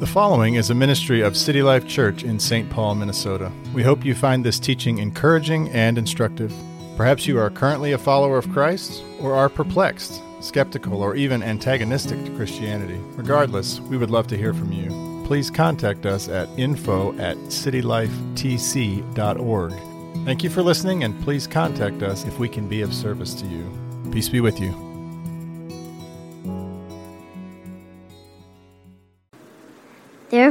The following is a ministry of City Life Church in St. Paul, Minnesota. We hope you find this teaching encouraging and instructive. Perhaps you are currently a follower of Christ or are perplexed, skeptical, or even antagonistic to Christianity. Regardless, we would love to hear from you. Please contact us at info at citylifetc.org. Thank you for listening, and please contact us if we can be of service to you. Peace be with you.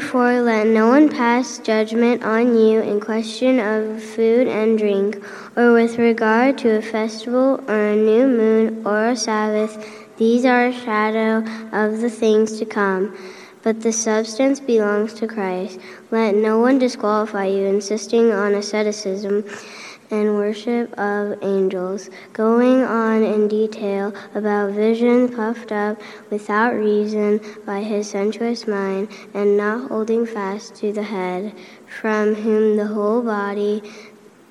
Therefore, let no one pass judgment on you in question of food and drink, or with regard to a festival, or a new moon, or a Sabbath. These are a shadow of the things to come, but the substance belongs to Christ. Let no one disqualify you, insisting on asceticism and worship of angels, going on in detail about vision puffed up without reason by his sensuous mind, and not holding fast to the head, from whom the whole body,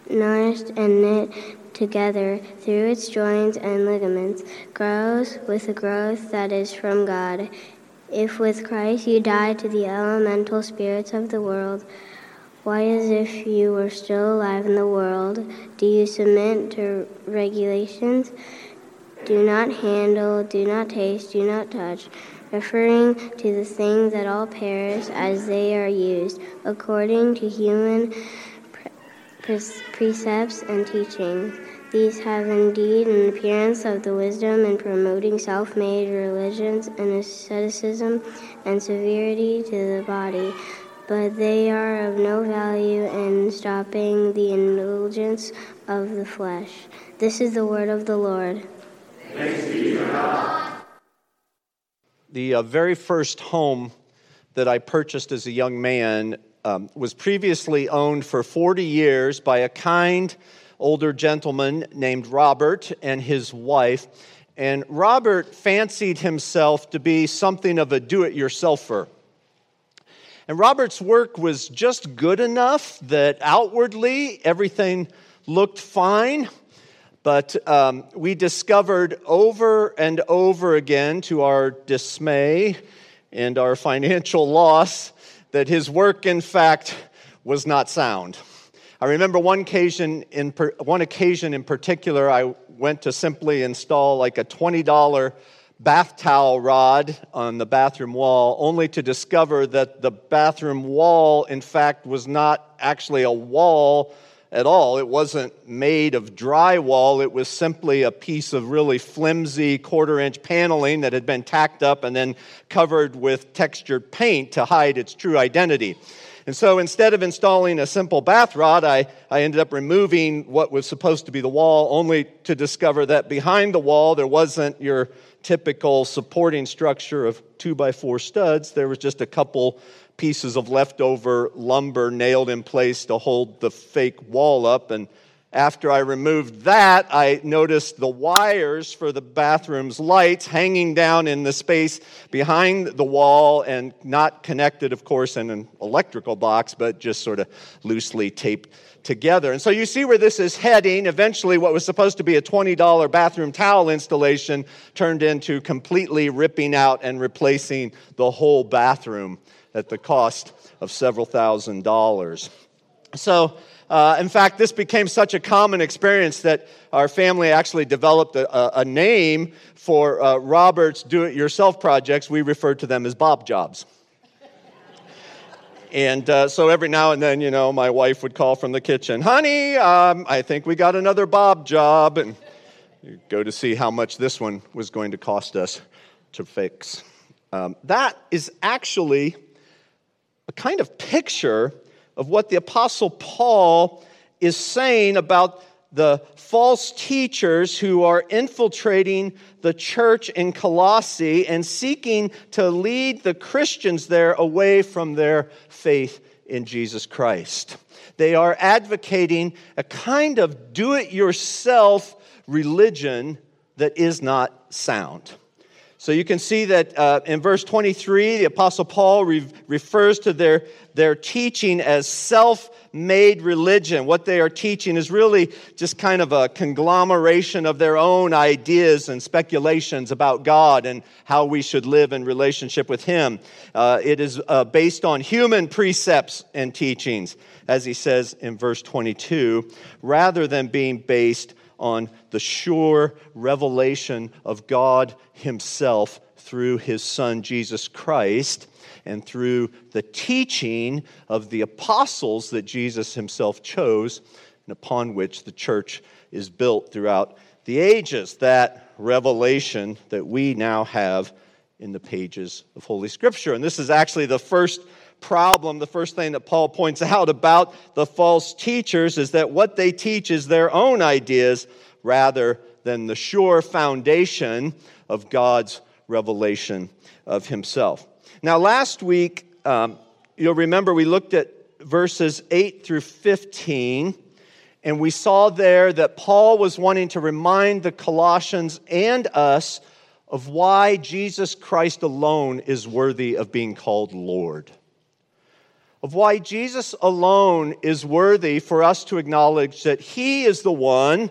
nourished and knit together through its joints and ligaments, grows with a growth that is from God. If with Christ you die to the elemental spirits of the world, why, as if you were still alive in the world, do you submit to regulations? Do not handle, do not taste, do not touch, referring to the things that all perish as they are used, according to human pre- precepts and teachings. These have indeed an appearance of the wisdom in promoting self made religions and asceticism and severity to the body but they are of no value in stopping the indulgence of the flesh. This is the word of the Lord. The uh, very first home that I purchased as a young man um, was previously owned for 40 years by a kind older gentleman named Robert and his wife. And Robert fancied himself to be something of a do it yourselfer. And Robert's work was just good enough that outwardly everything looked fine. But um, we discovered over and over again, to our dismay and our financial loss, that his work, in fact, was not sound. I remember one occasion in, one occasion in particular, I went to simply install like a $20 bath towel rod on the bathroom wall, only to discover that the bathroom wall, in fact, was not actually a wall at all. It wasn't made of drywall, it was simply a piece of really flimsy quarter inch paneling that had been tacked up and then covered with textured paint to hide its true identity. And so instead of installing a simple bath rod, I, I ended up removing what was supposed to be the wall, only to discover that behind the wall there wasn't your typical supporting structure of two by four studs. There was just a couple pieces of leftover lumber nailed in place to hold the fake wall up. And after I removed that, I noticed the wires for the bathroom's lights hanging down in the space behind the wall and not connected, of course, in an electrical box, but just sort of loosely taped together. And so you see where this is heading. Eventually, what was supposed to be a $20 bathroom towel installation turned into completely ripping out and replacing the whole bathroom at the cost of several thousand dollars. So, uh, in fact, this became such a common experience that our family actually developed a, a name for uh, Robert's do it yourself projects. We referred to them as Bob Jobs. And uh, so every now and then, you know, my wife would call from the kitchen, honey, um, I think we got another Bob job. And go to see how much this one was going to cost us to fix. Um, that is actually a kind of picture of what the Apostle Paul is saying about the false teachers who are infiltrating the church in Colossae and seeking to lead the Christians there away from their faith in Jesus Christ. They are advocating a kind of do it yourself religion that is not sound. So you can see that uh, in verse 23, the Apostle Paul re- refers to their, their teaching as self made religion. What they are teaching is really just kind of a conglomeration of their own ideas and speculations about God and how we should live in relationship with Him. Uh, it is uh, based on human precepts and teachings, as he says in verse 22, rather than being based on the sure revelation of God Himself through His Son, Jesus Christ, and through the teaching of the apostles that Jesus Himself chose, and upon which the church is built throughout the ages. That revelation that we now have in the pages of Holy Scripture. And this is actually the first problem, the first thing that Paul points out about the false teachers is that what they teach is their own ideas rather than the sure foundation of God's revelation of Himself. Now, last week, um, you'll remember we looked at verses 8 through 15, and we saw there that Paul was wanting to remind the Colossians and us of why Jesus Christ alone is worthy of being called Lord of why Jesus alone is worthy for us to acknowledge that He is the one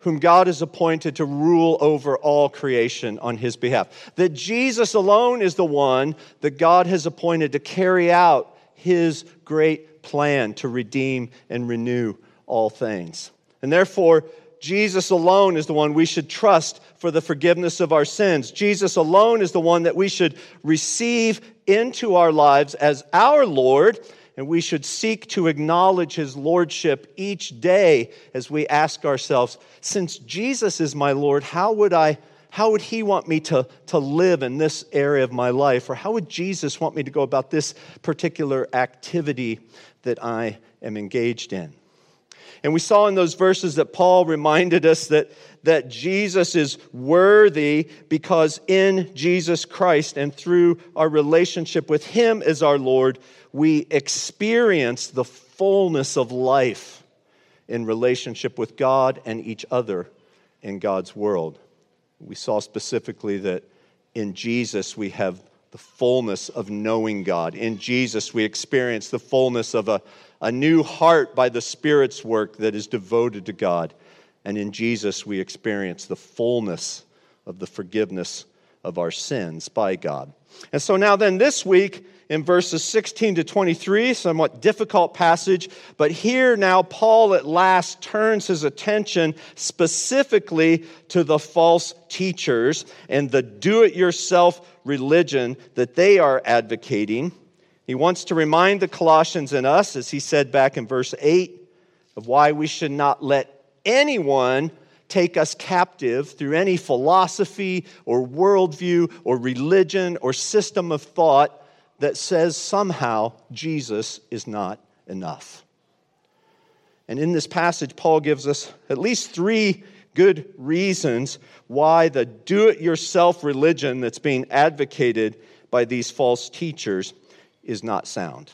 whom God has appointed to rule over all creation on His behalf. That Jesus alone is the one that God has appointed to carry out His great plan to redeem and renew all things. And therefore, Jesus alone is the one we should trust for the forgiveness of our sins. Jesus alone is the one that we should receive into our lives as our Lord, and we should seek to acknowledge his lordship each day as we ask ourselves, since Jesus is my Lord, how would I how would he want me to, to live in this area of my life? Or how would Jesus want me to go about this particular activity that I am engaged in? And we saw in those verses that Paul reminded us that, that Jesus is worthy because in Jesus Christ and through our relationship with Him as our Lord, we experience the fullness of life in relationship with God and each other in God's world. We saw specifically that in Jesus we have the fullness of knowing God. In Jesus we experience the fullness of a a new heart by the Spirit's work that is devoted to God. And in Jesus, we experience the fullness of the forgiveness of our sins by God. And so now, then, this week, in verses 16 to 23, somewhat difficult passage, but here now Paul at last turns his attention specifically to the false teachers and the do it yourself religion that they are advocating. He wants to remind the Colossians and us, as he said back in verse 8, of why we should not let anyone take us captive through any philosophy or worldview or religion or system of thought that says somehow Jesus is not enough. And in this passage, Paul gives us at least three good reasons why the do it yourself religion that's being advocated by these false teachers is not sound.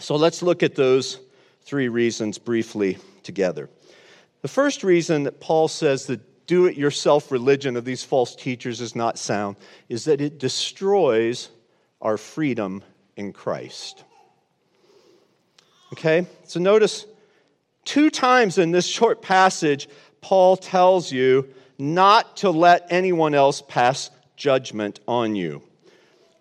So let's look at those three reasons briefly together. The first reason that Paul says the do it yourself religion of these false teachers is not sound is that it destroys our freedom in Christ. Okay? So notice two times in this short passage, Paul tells you not to let anyone else pass judgment on you.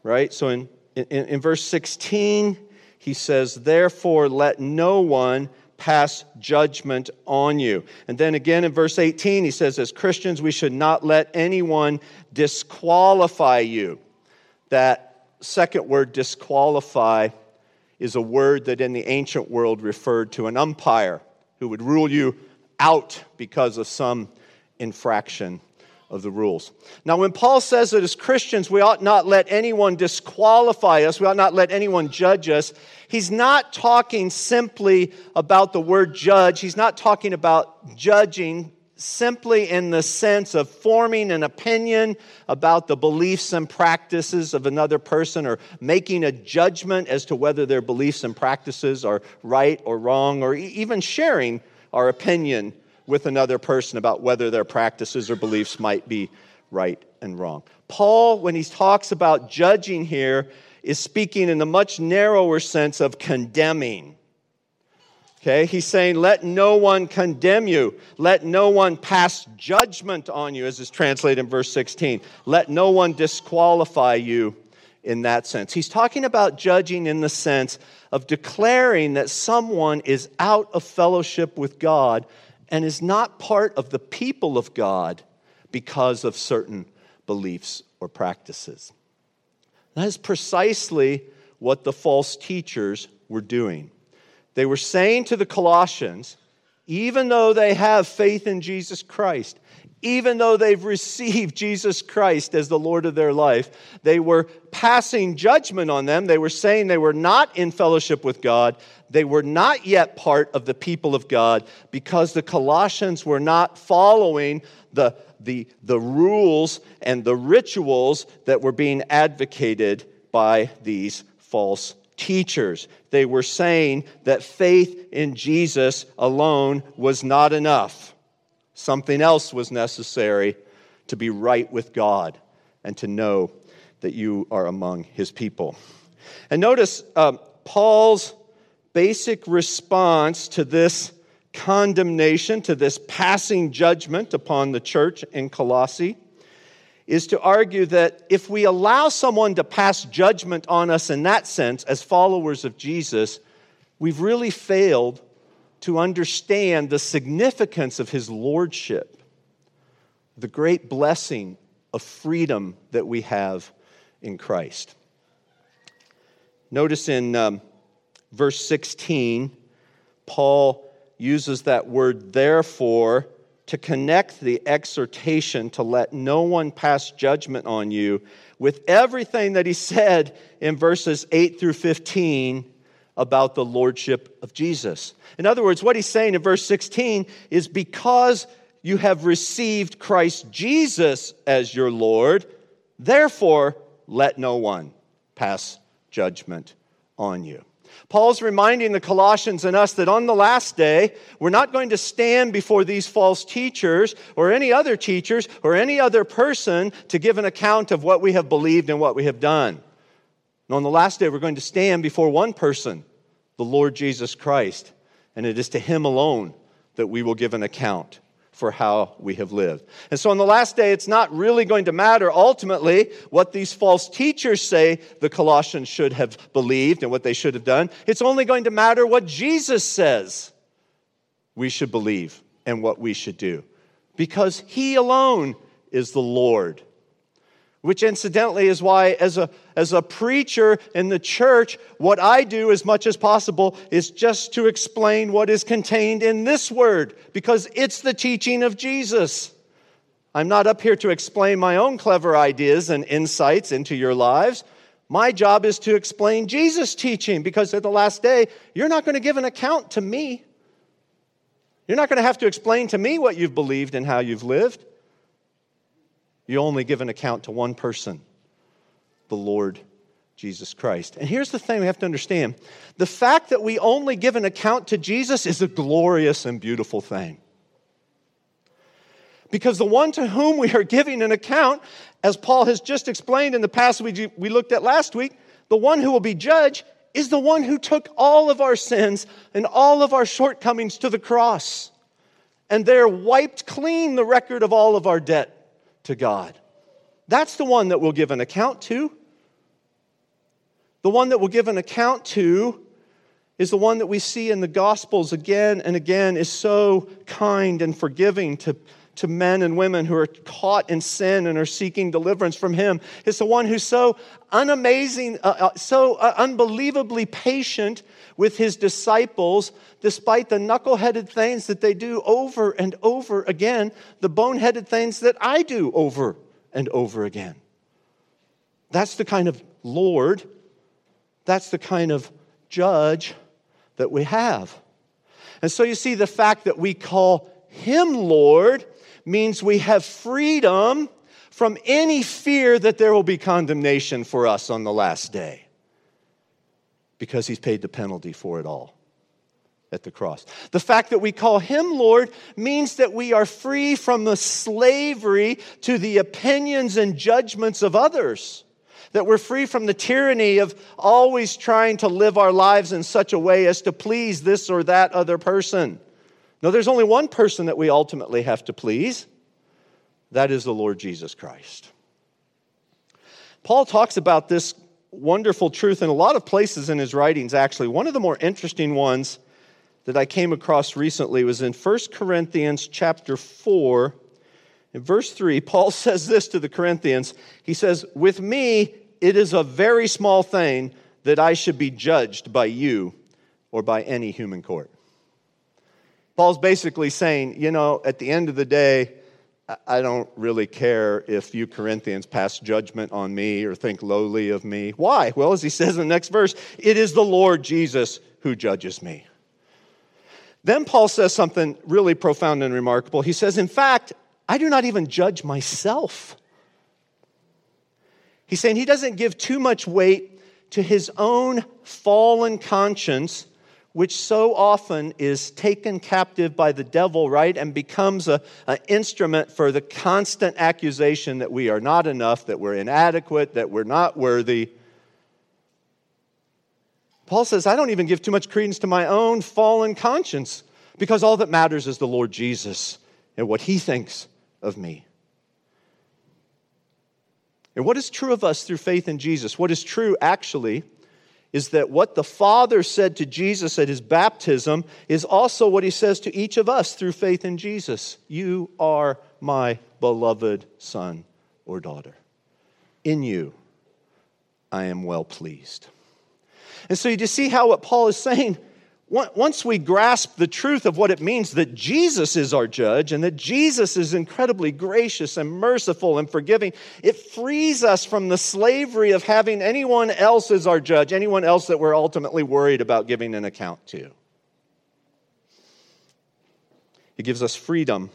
Right? So in in, in verse 16, he says, Therefore, let no one pass judgment on you. And then again in verse 18, he says, As Christians, we should not let anyone disqualify you. That second word, disqualify, is a word that in the ancient world referred to an umpire who would rule you out because of some infraction of the rules. Now, when Paul says that as Christians we ought not let anyone disqualify us, we ought not let anyone judge us, he's not talking simply about the word judge. He's not talking about judging simply in the sense of forming an opinion about the beliefs and practices of another person or making a judgment as to whether their beliefs and practices are right or wrong or even sharing our opinion with another person about whether their practices or beliefs might be right and wrong. Paul, when he talks about judging here, is speaking in a much narrower sense of condemning. Okay, he's saying, let no one condemn you. Let no one pass judgment on you, as is translated in verse 16. Let no one disqualify you in that sense. He's talking about judging in the sense of declaring that someone is out of fellowship with God and is not part of the people of God because of certain beliefs or practices. That is precisely what the false teachers were doing. They were saying to the Colossians, even though they have faith in Jesus Christ, even though they've received Jesus Christ as the Lord of their life, they were passing judgment on them. They were saying they were not in fellowship with God. They were not yet part of the people of God because the Colossians were not following the, the, the rules and the rituals that were being advocated by these false teachers. They were saying that faith in Jesus alone was not enough. Something else was necessary to be right with God and to know that you are among his people. And notice um, Paul's basic response to this condemnation, to this passing judgment upon the church in Colossae, is to argue that if we allow someone to pass judgment on us in that sense, as followers of Jesus, we've really failed to understand the significance of his lordship, the great blessing of freedom that we have in Christ. Notice in um, verse 16, Paul uses that word therefore to connect the exhortation to let no one pass judgment on you with everything that he said in verses 8 through 15 about the lordship of Jesus. In other words, what he's saying in verse 16 is because you have received Christ Jesus as your Lord, therefore let no one pass judgment on you. Paul's reminding the Colossians and us that on the last day, we're not going to stand before these false teachers or any other teachers or any other person to give an account of what we have believed and what we have done. And on the last day, we're going to stand before one person, the Lord Jesus Christ, and it is to him alone that we will give an account for how we have lived. And so on the last day, it's not really going to matter ultimately what these false teachers say the Colossians should have believed and what they should have done. It's only going to matter what Jesus says we should believe and what we should do because he alone is the Lord which incidentally is why as a, as a preacher in the church what i do as much as possible is just to explain what is contained in this word because it's the teaching of jesus. I'm not up here to explain my own clever ideas and insights into your lives. My job is to explain jesus teaching because at the last day you're not going to give an account to me. You're not going to have to explain to me what you've believed and how you've lived you only give an account to one person, the Lord Jesus Christ. And here's the thing we have to understand the fact that we only give an account to Jesus is a glorious and beautiful thing. Because the one to whom we are giving an account, as Paul has just explained in the passage we looked at last week, the one who will be judged is the one who took all of our sins and all of our shortcomings to the cross. And there wiped clean the record of all of our debt to God. That's the one that we'll give an account to. The one that we'll give an account to is the one that we see in the Gospels again and again is so kind and forgiving to, to men and women who are caught in sin and are seeking deliverance from Him. It's the one who's so unamazing, uh, uh, so uh, unbelievably patient with His disciples, despite the knuckleheaded things that they do over and over again, the boneheaded things that I do over and over again. That's the kind of Lord, that's the kind of judge that we have. And so you see, the fact that we call Him Lord means we have freedom from any fear that there will be condemnation for us on the last day because He's paid the penalty for it all at the cross. The fact that we call him Lord means that we are free from the slavery to the opinions and judgments of others. That we're free from the tyranny of always trying to live our lives in such a way as to please this or that other person. No, there's only one person that we ultimately have to please. That is the Lord Jesus Christ. Paul talks about this wonderful truth in a lot of places in his writings, actually. One of the more interesting ones that I came across recently was in 1 Corinthians chapter 4. In verse 3, Paul says this to the Corinthians. He says, With me, it is a very small thing that I should be judged by you or by any human court. Paul's basically saying, you know, at the end of the day, I don't really care if you Corinthians pass judgment on me or think lowly of me. Why? Well, as he says in the next verse, it is the Lord Jesus who judges me. Then Paul says something really profound and remarkable. He says, In fact, I do not even judge myself. He's saying he doesn't give too much weight to his own fallen conscience which so often is taken captive by the devil, right, and becomes an instrument for the constant accusation that we are not enough, that we're inadequate, that we're not worthy. Paul says, I don't even give too much credence to my own fallen conscience because all that matters is the Lord Jesus and what he thinks of me. And what is true of us through faith in Jesus? What is true, actually, is that what the Father said to Jesus at his baptism is also what he says to each of us through faith in Jesus You are my beloved son or daughter. In you, I am well pleased. And so you just see how what Paul is saying once we grasp the truth of what it means that Jesus is our judge and that Jesus is incredibly gracious and merciful and forgiving, it frees us from the slavery of having anyone else as our judge, anyone else that we're ultimately worried about giving an account to. It gives us freedom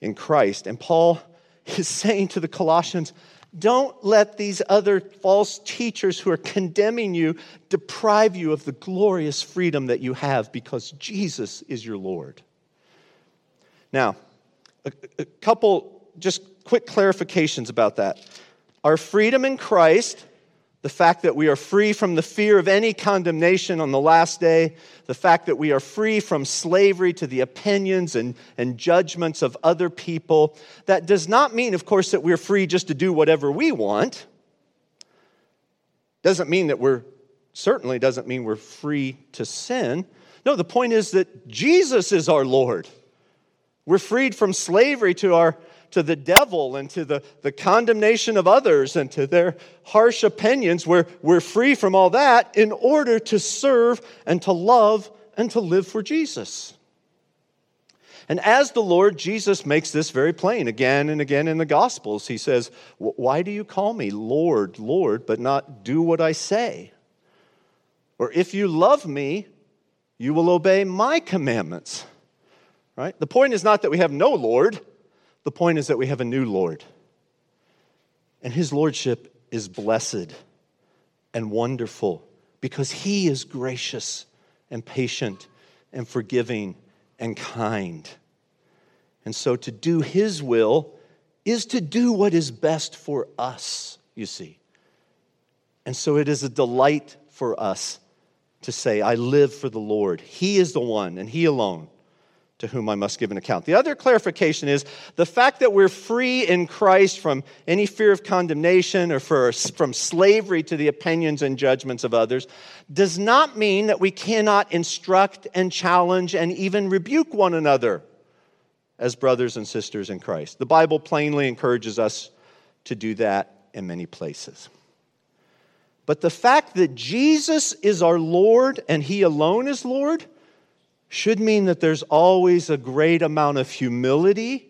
in Christ. And Paul is saying to the Colossians, don't let these other false teachers who are condemning you deprive you of the glorious freedom that you have because Jesus is your Lord. Now, a, a couple just quick clarifications about that. Our freedom in Christ the fact that we are free from the fear of any condemnation on the last day, the fact that we are free from slavery to the opinions and, and judgments of other people. That does not mean, of course, that we're free just to do whatever we want. Doesn't mean that we're, certainly doesn't mean we're free to sin. No, the point is that Jesus is our Lord. We're freed from slavery to our to the devil and to the, the condemnation of others and to their harsh opinions. We're, we're free from all that in order to serve and to love and to live for Jesus. And as the Lord Jesus makes this very plain again and again in the Gospels, he says, Why do you call me Lord, Lord, but not do what I say? Or if you love me, you will obey my commandments. Right? The point is not that we have no Lord, the point is that we have a new Lord. And his lordship is blessed and wonderful because he is gracious and patient and forgiving and kind. And so to do his will is to do what is best for us, you see. And so it is a delight for us to say, I live for the Lord. He is the one and he alone to whom I must give an account. The other clarification is the fact that we're free in Christ from any fear of condemnation or for, from slavery to the opinions and judgments of others does not mean that we cannot instruct and challenge and even rebuke one another as brothers and sisters in Christ. The Bible plainly encourages us to do that in many places. But the fact that Jesus is our Lord and He alone is Lord should mean that there's always a great amount of humility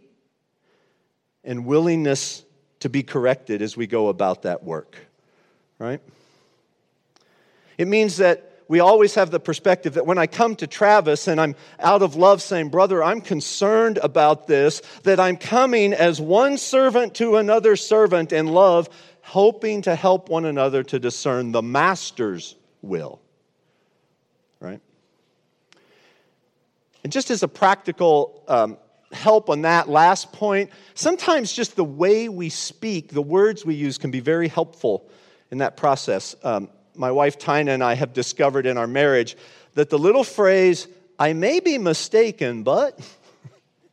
and willingness to be corrected as we go about that work, right? It means that we always have the perspective that when I come to Travis and I'm out of love saying, Brother, I'm concerned about this, that I'm coming as one servant to another servant in love, hoping to help one another to discern the Master's will, right? And just as a practical um, help on that last point, sometimes just the way we speak, the words we use, can be very helpful in that process. Um, my wife Tina and I have discovered in our marriage that the little phrase, I may be mistaken, but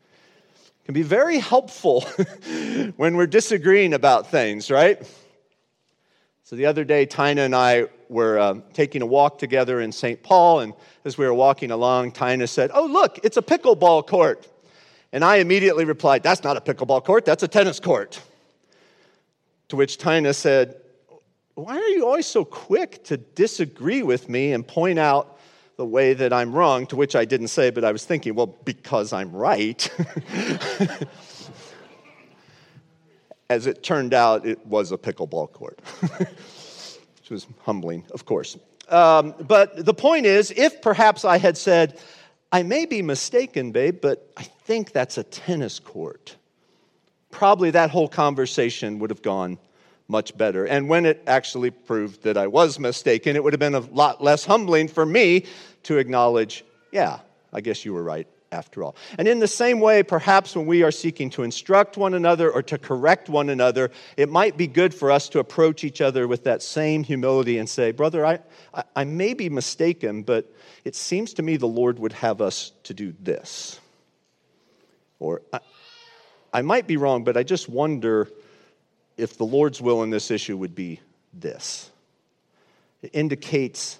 can be very helpful when we're disagreeing about things, right? So the other day, Tina and I were uh, taking a walk together in St. Paul, and as we were walking along, Tina said, Oh, look, it's a pickleball court. And I immediately replied, That's not a pickleball court, that's a tennis court. To which Tina said, Why are you always so quick to disagree with me and point out the way that I'm wrong? To which I didn't say, but I was thinking, Well, because I'm right. As it turned out, it was a pickleball court, which was humbling, of course. Um, but the point is, if perhaps I had said, I may be mistaken, babe, but I think that's a tennis court, probably that whole conversation would have gone much better. And when it actually proved that I was mistaken, it would have been a lot less humbling for me to acknowledge, yeah, I guess you were right after all. And in the same way, perhaps when we are seeking to instruct one another or to correct one another, it might be good for us to approach each other with that same humility and say, Brother, I, I, I may be mistaken, but it seems to me the Lord would have us to do this. Or I, I might be wrong, but I just wonder if the Lord's will in this issue would be this. It indicates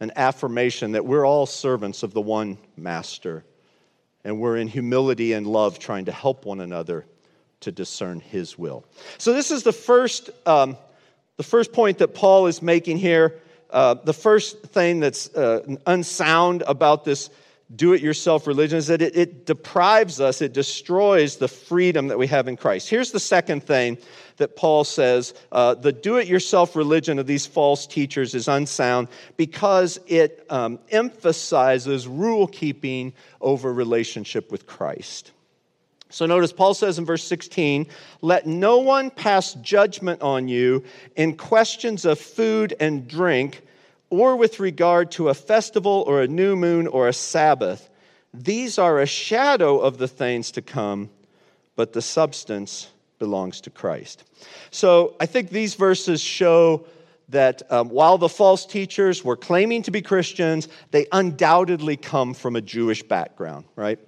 an affirmation that we're all servants of the one master and we're in humility and love trying to help one another to discern his will. So, this is the first, um, the first point that Paul is making here. Uh, the first thing that's uh, unsound about this do it yourself religion is that it, it, deprives us, it destroys the freedom that we have in Christ. Here's the second thing that Paul says uh, the do it yourself religion of these false teachers is unsound because it um, emphasizes rule keeping over relationship with Christ. So notice Paul says in verse 16, let no one pass judgment on you in questions of food and drink or with regard to a festival or a new moon or a Sabbath. These are a shadow of the things to come, but the substance belongs to Christ. So I think these verses show that um, while the false teachers were claiming to be Christians, they undoubtedly come from a Jewish background, right?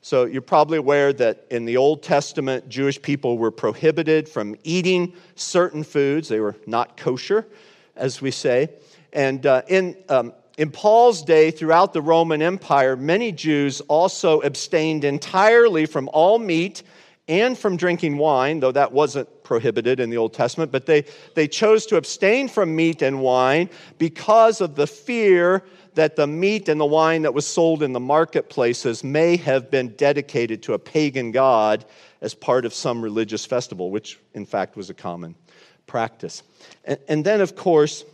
So you're probably aware that in the Old Testament, Jewish people were prohibited from eating certain foods. They were not kosher, as we say. And uh, in, um, in Paul's day, throughout the Roman Empire, many Jews also abstained entirely from all meat and from drinking wine, though that wasn't prohibited in the Old Testament, but they, they chose to abstain from meat and wine because of the fear that the meat and the wine that was sold in the marketplaces may have been dedicated to a pagan god as part of some religious festival, which in fact was a common practice. And, and then, of course,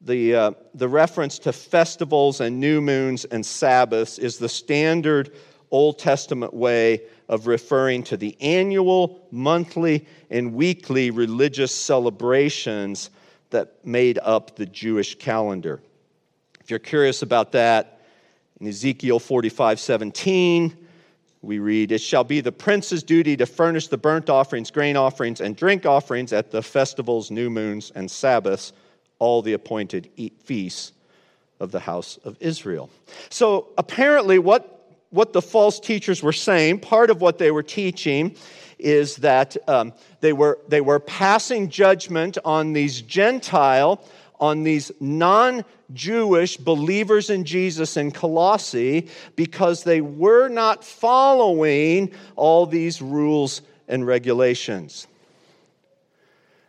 the, uh, the reference to festivals and new moons and Sabbaths is the standard Old Testament way of referring to the annual, monthly, and weekly religious celebrations that made up the Jewish calendar. If you're curious about that, in Ezekiel 45 17, we read, It shall be the prince's duty to furnish the burnt offerings, grain offerings, and drink offerings at the festivals, new moons, and Sabbaths all the appointed feasts of the house of Israel. So apparently, what, what the false teachers were saying, part of what they were teaching, is that um, they, were, they were passing judgment on these Gentile, on these non Jewish believers in Jesus in Colossae because they were not following all these rules and regulations.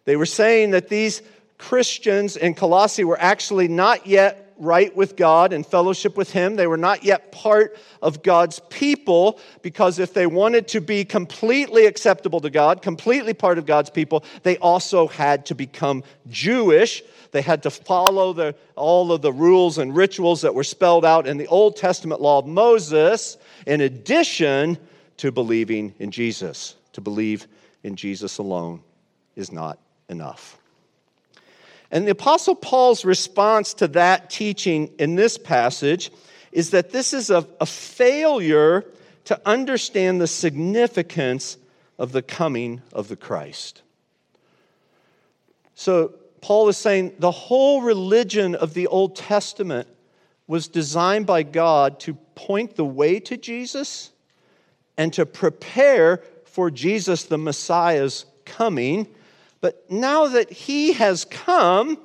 They were saying that these Christians in Colossae were actually not yet right with God and fellowship with Him. They were not yet part of God's people because if they wanted to be completely acceptable to God, completely part of God's people, they also had to become Jewish. They had to follow the, all of the rules and rituals that were spelled out in the Old Testament law of Moses, in addition to believing in Jesus. To believe in Jesus alone is not enough. And the Apostle Paul's response to that teaching in this passage is that this is a, a failure to understand the significance of the coming of the Christ. So, Paul is saying the whole religion of the Old Testament was designed by God to point the way to Jesus and to prepare for Jesus the Messiah's coming. But now that he has come,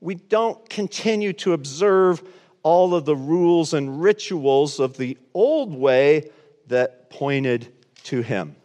we don't continue to observe all of the rules and rituals of the old way that pointed to him.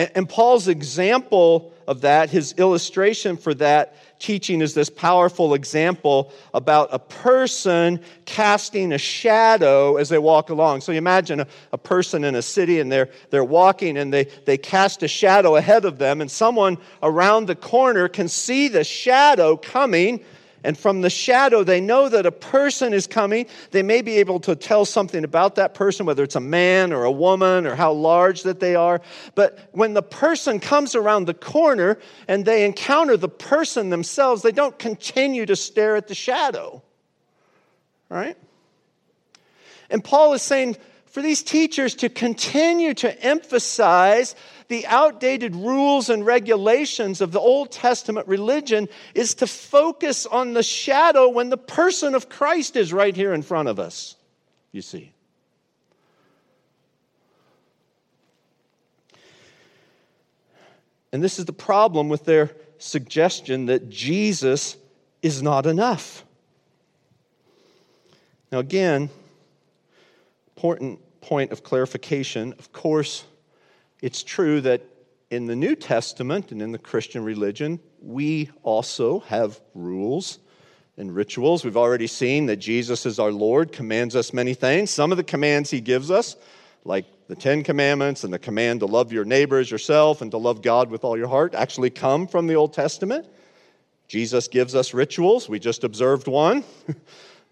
And, and Paul's example of that, his illustration for that teaching is this powerful example about a person casting a shadow as they walk along. So you imagine a, a, person in a city and they're, they're walking and they, they cast a shadow ahead of them, and someone around the corner can see the shadow coming and from the shadow, they know that a person is coming. They may be able to tell something about that person, whether it's a man or a woman or how large that they are. But when the person comes around the corner and they encounter the person themselves, they don't continue to stare at the shadow. Right? And Paul is saying for these teachers to continue to emphasize the outdated rules and regulations of the Old Testament religion is to focus on the shadow when the person of Christ is right here in front of us, you see. And this is the problem with their suggestion that Jesus is not enough. Now, again, important point of clarification. Of course, it's true that in the New Testament and in the Christian religion, we also have rules and rituals. We've already seen that Jesus is our Lord, commands us many things. Some of the commands he gives us, like the Ten Commandments and the command to love your neighbor as yourself and to love God with all your heart, actually come from the Old Testament. Jesus gives us rituals. We just observed one.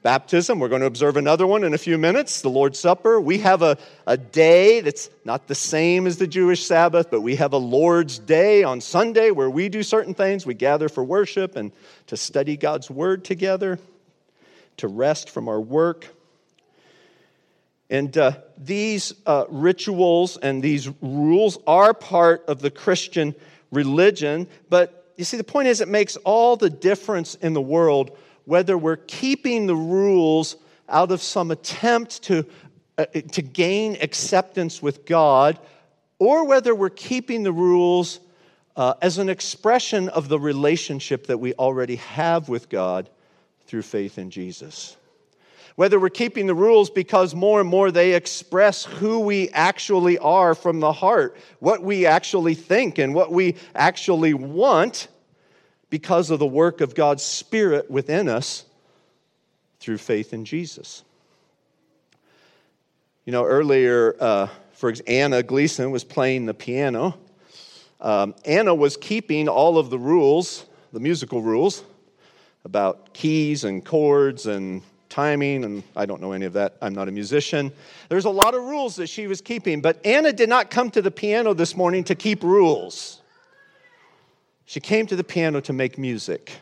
baptism. We're going to observe another one in a few minutes, the Lord's Supper. We have a, a day that's not the same as the Jewish Sabbath, but we have a Lord's Day on Sunday where we do certain things. We gather for worship and to study God's Word together, to rest from our work. And uh, these uh, rituals and these rules are part of the Christian religion, but you see, the point is, it makes all the difference in the world whether we're keeping the rules out of some attempt to, uh, to gain acceptance with God, or whether we're keeping the rules uh, as an expression of the relationship that we already have with God through faith in Jesus. Whether we're keeping the rules because more and more they express who we actually are from the heart, what we actually think, and what we actually want because of the work of God's Spirit within us through faith in Jesus. You know, earlier, uh, for example, Anna Gleason was playing the piano. Um, Anna was keeping all of the rules, the musical rules, about keys and chords and timing, and I don't know any of that. I'm not a musician. There's a lot of rules that she was keeping, but Anna did not come to the piano this morning to keep rules. She came to the piano to make music.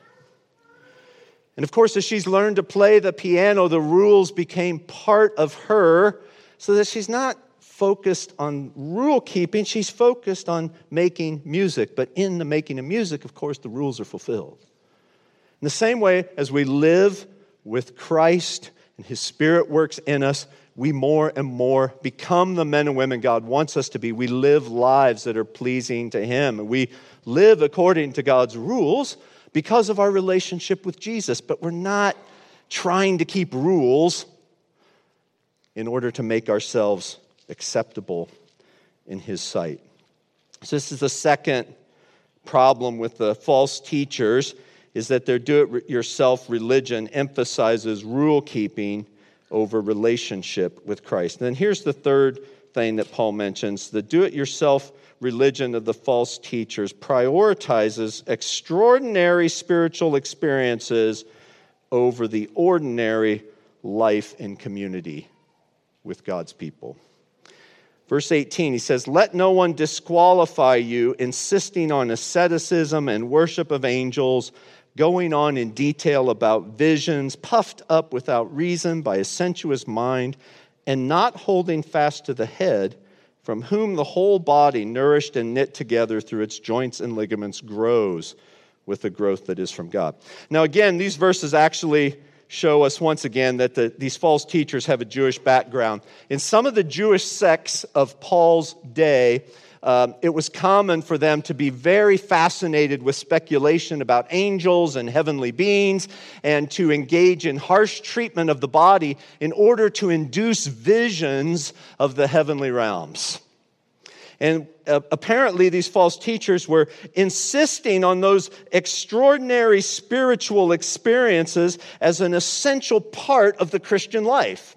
And of course, as she's learned to play the piano, the rules became part of her so that she's not focused on rule keeping, she's focused on making music. But in the making of music, of course, the rules are fulfilled. In the same way as we live with Christ and His Spirit works in us, we more and more become the men and women God wants us to be. We live lives that are pleasing to Him. We live according to God's rules because of our relationship with Jesus, but we're not trying to keep rules in order to make ourselves acceptable in His sight. So, this is the second problem with the false teachers is that their do it yourself religion emphasizes rule keeping over relationship with Christ. And then here's the third thing that Paul mentions the do it yourself religion of the false teachers prioritizes extraordinary spiritual experiences over the ordinary life in community with God's people. Verse 18, he says, Let no one disqualify you, insisting on asceticism and worship of angels going on in detail about visions, puffed up without reason by a sensuous mind, and not holding fast to the head, from whom the whole body, nourished and knit together through its joints and ligaments, grows with the growth that is from God. Now, again, these verses actually show us once again that the, these false teachers have a Jewish background. In some of the Jewish sects of Paul's day, um, it was common for them to be very fascinated with speculation about angels and heavenly beings and to engage in harsh treatment of the body in order to induce visions of the heavenly realms. And uh, apparently, these false teachers were insisting on those extraordinary spiritual experiences as an essential part of the Christian life.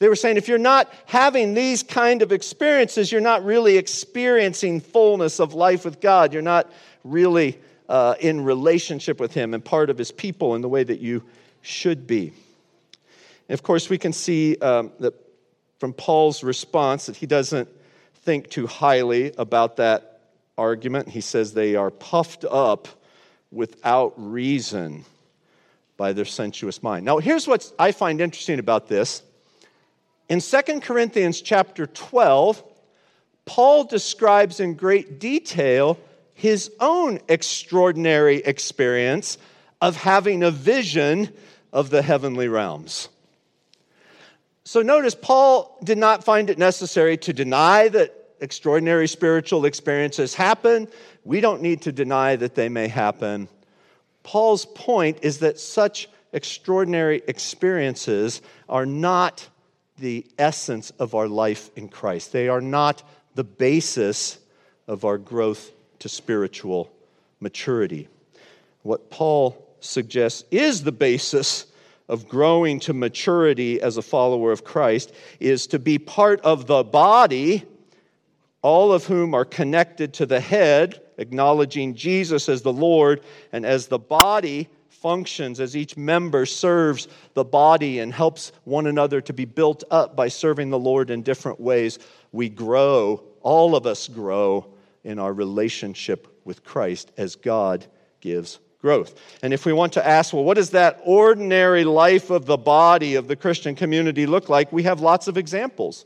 They were saying if you're not having these kind of experiences, you're not really experiencing fullness of life with God. You're not really uh, in relationship with Him and part of His people in the way that you should be. And of course, we can see um, that from Paul's response that he doesn't think too highly about that argument. He says they are puffed up without reason by their sensuous mind. Now, here's what I find interesting about this in 2 Corinthians chapter 12, Paul describes in great detail his own extraordinary experience of having a vision of the heavenly realms. So notice, Paul did not find it necessary to deny that extraordinary spiritual experiences happen. We don't need to deny that they may happen. Paul's point is that such extraordinary experiences are not the essence of our life in Christ. They are not the basis of our growth to spiritual maturity. What Paul suggests is the basis of growing to maturity as a follower of Christ is to be part of the body, all of whom are connected to the head, acknowledging Jesus as the Lord, and as the body functions as each member serves the body and helps one another to be built up by serving the Lord in different ways, we grow, all of us grow in our relationship with Christ as God gives growth. And if we want to ask, well, what does that ordinary life of the body of the Christian community look like? We have lots of examples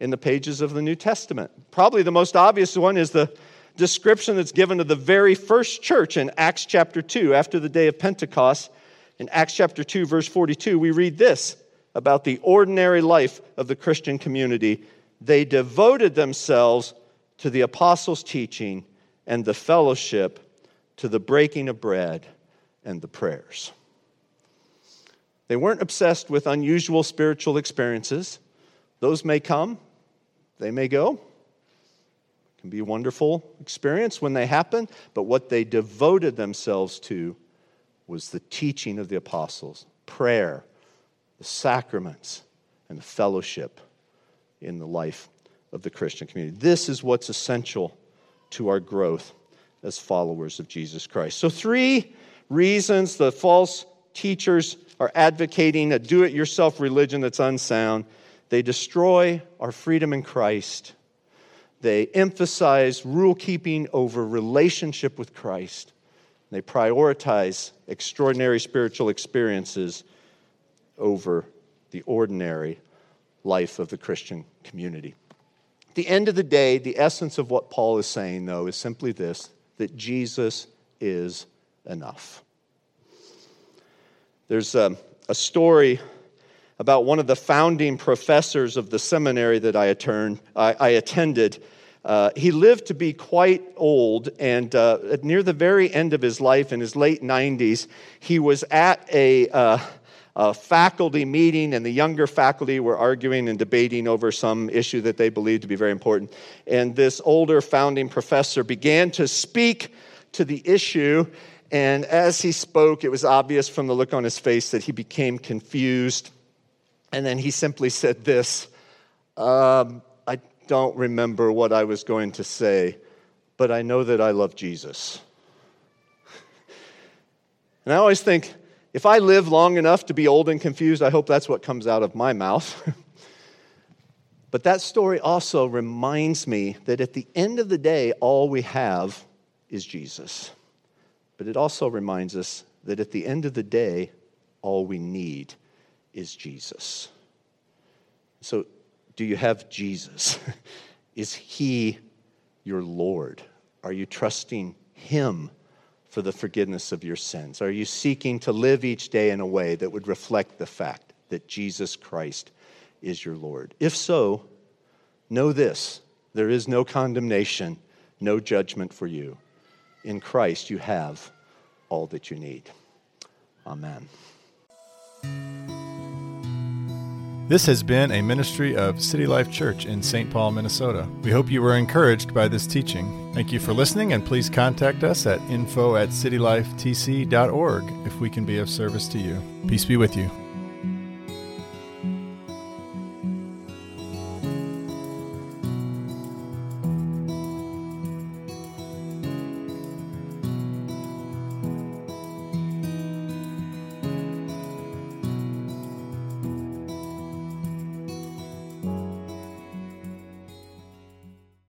in the pages of the New Testament. Probably the most obvious one is the description that's given of the very first church in Acts chapter 2, after the day of Pentecost. In Acts chapter 2, verse 42, we read this about the ordinary life of the Christian community. They devoted themselves to the apostles' teaching and the fellowship, to the breaking of bread and the prayers. They weren't obsessed with unusual spiritual experiences. Those may come, they may go can be a wonderful experience when they happen, but what they devoted themselves to was the teaching of the apostles, prayer, the sacraments, and the fellowship in the life of the Christian community. This is what's essential to our growth as followers of Jesus Christ. So, three reasons the false teachers are advocating a do it yourself religion that's unsound. They destroy our freedom in Christ they emphasize rule keeping over relationship with Christ. They prioritize extraordinary spiritual experiences over the ordinary life of the Christian community. At the end of the day, the essence of what Paul is saying, though, is simply this that Jesus is enough. There's a, a story about one of the founding professors of the seminary that I, I, I attended. Uh, he lived to be quite old, and uh, near the very end of his life, in his late 90s, he was at a, uh, a, faculty meeting, and the younger faculty were arguing and debating over some issue that they believed to be very important. And this older founding professor began to speak to the issue, and as he spoke, it was obvious from the look on his face that he became confused and then he simply said this um, don't remember what I was going to say, but I know that I love Jesus. and I always think, if I live long enough to be old and confused, I hope that's what comes out of my mouth. but that story also reminds me that at the end of the day, all we have is Jesus. but it also reminds us that at the end of the day, all we need is Jesus. So, do you have Jesus? is he your Lord? Are you trusting him for the forgiveness of your sins? Are you seeking to live each day in a way that would reflect the fact that Jesus Christ is your Lord? If so, know this there is no condemnation, no judgment for you. In Christ, you have all that you need. Amen. This has been a ministry of City Life Church in St. Paul, Minnesota. We hope you were encouraged by this teaching. Thank you for listening, and please contact us at info at citylifetc.org if we can be of service to you. Peace be with you.